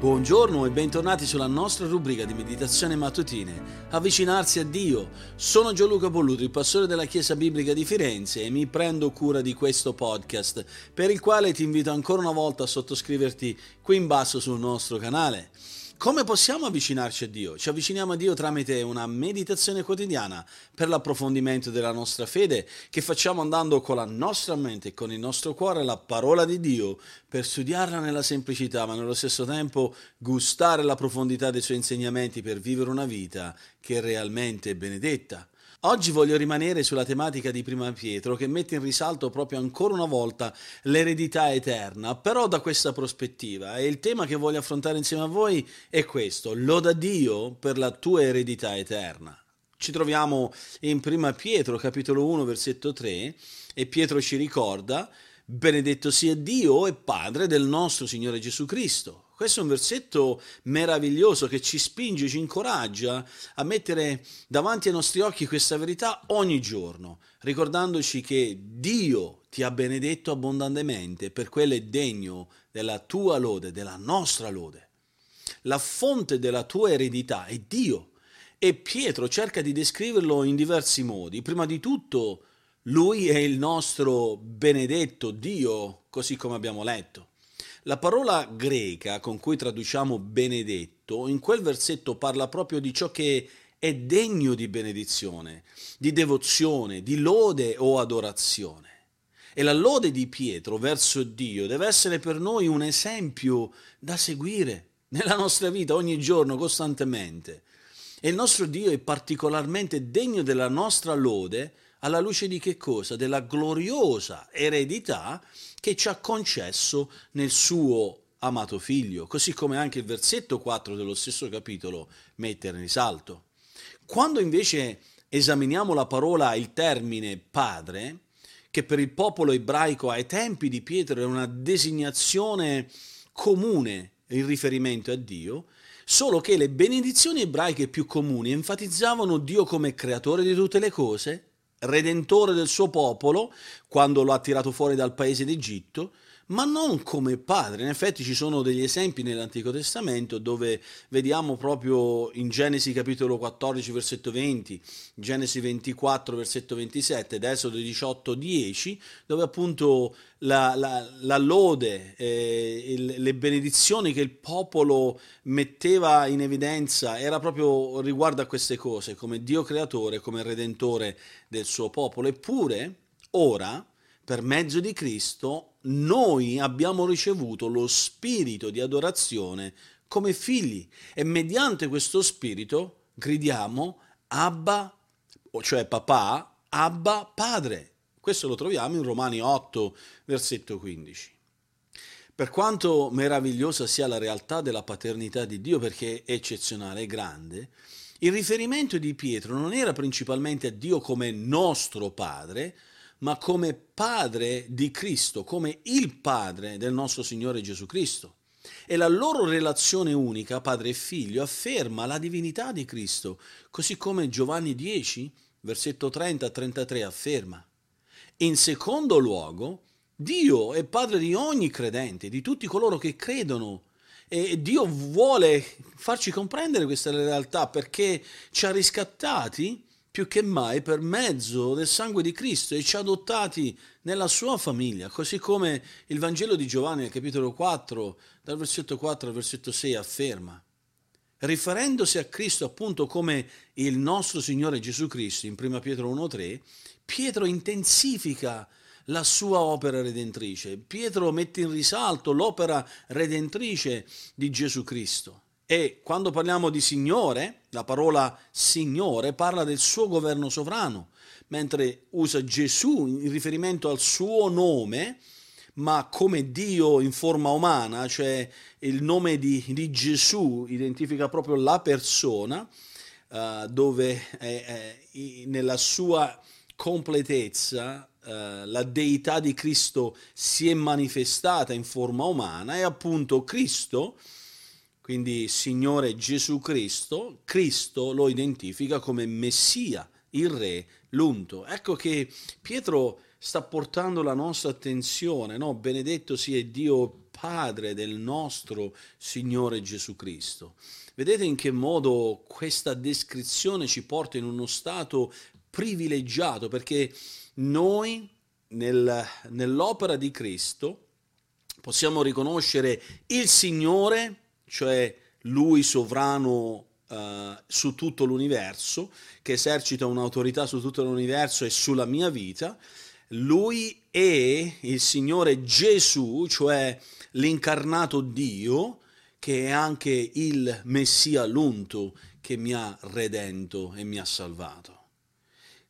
Buongiorno e bentornati sulla nostra rubrica di meditazione mattutine, Avvicinarsi a Dio. Sono Gianluca Polluto, il pastore della Chiesa Biblica di Firenze e mi prendo cura di questo podcast, per il quale ti invito ancora una volta a sottoscriverti qui in basso sul nostro canale. Come possiamo avvicinarci a Dio? Ci avviciniamo a Dio tramite una meditazione quotidiana per l'approfondimento della nostra fede che facciamo andando con la nostra mente e con il nostro cuore la parola di Dio per studiarla nella semplicità ma nello stesso tempo gustare la profondità dei suoi insegnamenti per vivere una vita che è realmente benedetta. Oggi voglio rimanere sulla tematica di Prima Pietro che mette in risalto proprio ancora una volta l'eredità eterna, però da questa prospettiva. E il tema che voglio affrontare insieme a voi è questo, loda Dio per la tua eredità eterna. Ci troviamo in Prima Pietro, capitolo 1, versetto 3, e Pietro ci ricorda, benedetto sia Dio e Padre del nostro Signore Gesù Cristo questo è un versetto meraviglioso che ci spinge, ci incoraggia a mettere davanti ai nostri occhi questa verità ogni giorno, ricordandoci che Dio ti ha benedetto abbondantemente, per quello è degno della tua lode, della nostra lode. La fonte della tua eredità è Dio e Pietro cerca di descriverlo in diversi modi. Prima di tutto, lui è il nostro benedetto Dio, così come abbiamo letto. La parola greca con cui traduciamo benedetto in quel versetto parla proprio di ciò che è degno di benedizione, di devozione, di lode o adorazione. E la lode di Pietro verso Dio deve essere per noi un esempio da seguire nella nostra vita ogni giorno, costantemente. E il nostro Dio è particolarmente degno della nostra lode alla luce di che cosa? Della gloriosa eredità che ci ha concesso nel suo amato figlio, così come anche il versetto 4 dello stesso capitolo mette in risalto. Quando invece esaminiamo la parola, il termine padre, che per il popolo ebraico ai tempi di Pietro è una designazione comune in riferimento a Dio, solo che le benedizioni ebraiche più comuni enfatizzavano Dio come creatore di tutte le cose, redentore del suo popolo quando lo ha tirato fuori dal paese d'Egitto, ma non come padre. In effetti ci sono degli esempi nell'Antico Testamento dove vediamo proprio in Genesi capitolo 14 versetto 20, Genesi 24 versetto 27 ed Esodo 18 10, dove appunto la, la, la lode, eh, le benedizioni che il popolo metteva in evidenza era proprio riguardo a queste cose, come Dio creatore, come redentore del suo popolo. Eppure ora per mezzo di Cristo, noi abbiamo ricevuto lo spirito di adorazione come figli e mediante questo spirito gridiamo Abba, cioè papà, Abba Padre. Questo lo troviamo in Romani 8, versetto 15. Per quanto meravigliosa sia la realtà della paternità di Dio, perché è eccezionale e grande, il riferimento di Pietro non era principalmente a Dio come nostro Padre, ma come padre di Cristo, come il padre del nostro Signore Gesù Cristo. E la loro relazione unica, padre e figlio, afferma la divinità di Cristo, così come Giovanni 10, versetto 30-33 afferma. In secondo luogo, Dio è padre di ogni credente, di tutti coloro che credono. E Dio vuole farci comprendere questa realtà perché ci ha riscattati più che mai per mezzo del sangue di Cristo e ci ha adottati nella sua famiglia, così come il Vangelo di Giovanni nel capitolo 4, dal versetto 4 al versetto 6 afferma. Riferendosi a Cristo appunto come il nostro Signore Gesù Cristo in 1 Pietro 1.3, Pietro intensifica la sua opera redentrice. Pietro mette in risalto l'opera redentrice di Gesù Cristo. E quando parliamo di Signore, la parola Signore parla del suo governo sovrano, mentre usa Gesù in riferimento al suo nome, ma come Dio in forma umana, cioè il nome di, di Gesù identifica proprio la persona, uh, dove è, è, nella sua completezza uh, la deità di Cristo si è manifestata in forma umana e appunto Cristo quindi Signore Gesù Cristo, Cristo lo identifica come Messia, il Re, l'unto. Ecco che Pietro sta portando la nostra attenzione, no? benedetto sia Dio Padre del nostro Signore Gesù Cristo. Vedete in che modo questa descrizione ci porta in uno stato privilegiato, perché noi nel, nell'opera di Cristo possiamo riconoscere il Signore, cioè Lui sovrano Uh, su tutto l'universo, che esercita un'autorità su tutto l'universo e sulla mia vita, lui è il Signore Gesù, cioè l'incarnato Dio, che è anche il Messia l'unto che mi ha redento e mi ha salvato.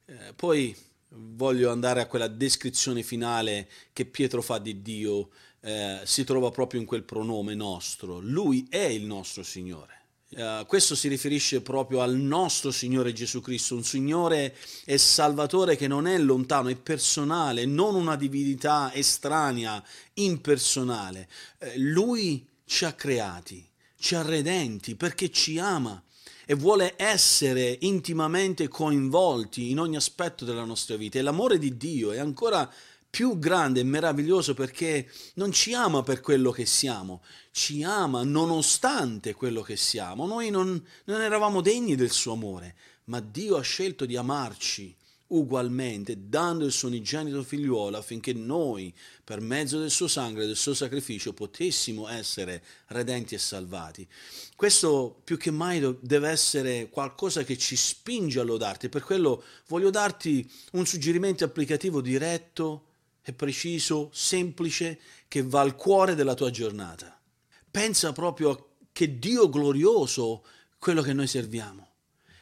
Eh, poi voglio andare a quella descrizione finale che Pietro fa di Dio, eh, si trova proprio in quel pronome nostro. Lui è il nostro Signore. Uh, questo si riferisce proprio al nostro Signore Gesù Cristo, un Signore e Salvatore che non è lontano, è personale, non una divinità estranea, impersonale. Uh, lui ci ha creati, ci ha redenti perché ci ama e vuole essere intimamente coinvolti in ogni aspetto della nostra vita. E l'amore di Dio è ancora più grande e meraviglioso perché non ci ama per quello che siamo, ci ama nonostante quello che siamo. Noi non, non eravamo degni del suo amore, ma Dio ha scelto di amarci ugualmente, dando il suo unigenito figliuolo affinché noi, per mezzo del suo sangue e del suo sacrificio, potessimo essere redenti e salvati. Questo più che mai deve essere qualcosa che ci spinge a lodarti, per quello voglio darti un suggerimento applicativo diretto è preciso, semplice, che va al cuore della tua giornata. Pensa proprio a che Dio glorioso quello che noi serviamo.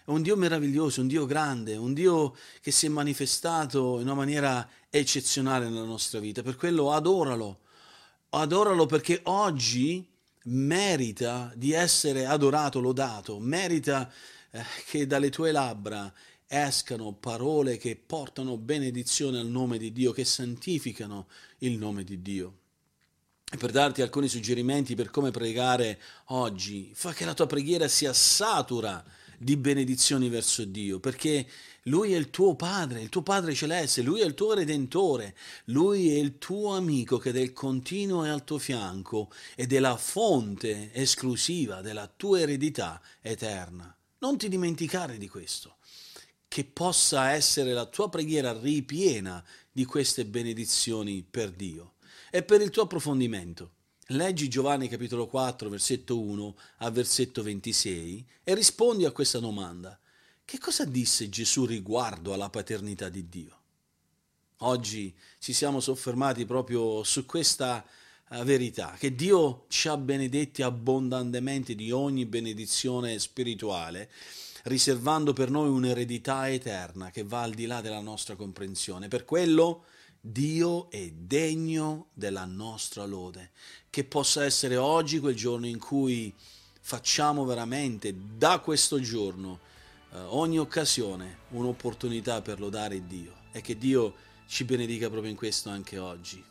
È un Dio meraviglioso, un Dio grande, un Dio che si è manifestato in una maniera eccezionale nella nostra vita. Per quello adoralo. Adoralo perché oggi merita di essere adorato, lodato, merita eh, che dalle tue labbra escano parole che portano benedizione al nome di Dio, che santificano il nome di Dio. E per darti alcuni suggerimenti per come pregare oggi, fa che la tua preghiera sia satura di benedizioni verso Dio, perché Lui è il tuo Padre, il tuo Padre celeste, Lui è il tuo Redentore, Lui è il tuo amico che del continuo è al tuo fianco ed è la fonte esclusiva della tua eredità eterna. Non ti dimenticare di questo che possa essere la tua preghiera ripiena di queste benedizioni per Dio. E per il tuo approfondimento, leggi Giovanni capitolo 4, versetto 1 a versetto 26 e rispondi a questa domanda. Che cosa disse Gesù riguardo alla paternità di Dio? Oggi ci siamo soffermati proprio su questa eh, verità, che Dio ci ha benedetti abbondantemente di ogni benedizione spirituale riservando per noi un'eredità eterna che va al di là della nostra comprensione. Per quello Dio è degno della nostra lode, che possa essere oggi quel giorno in cui facciamo veramente da questo giorno eh, ogni occasione un'opportunità per lodare Dio e che Dio ci benedica proprio in questo anche oggi.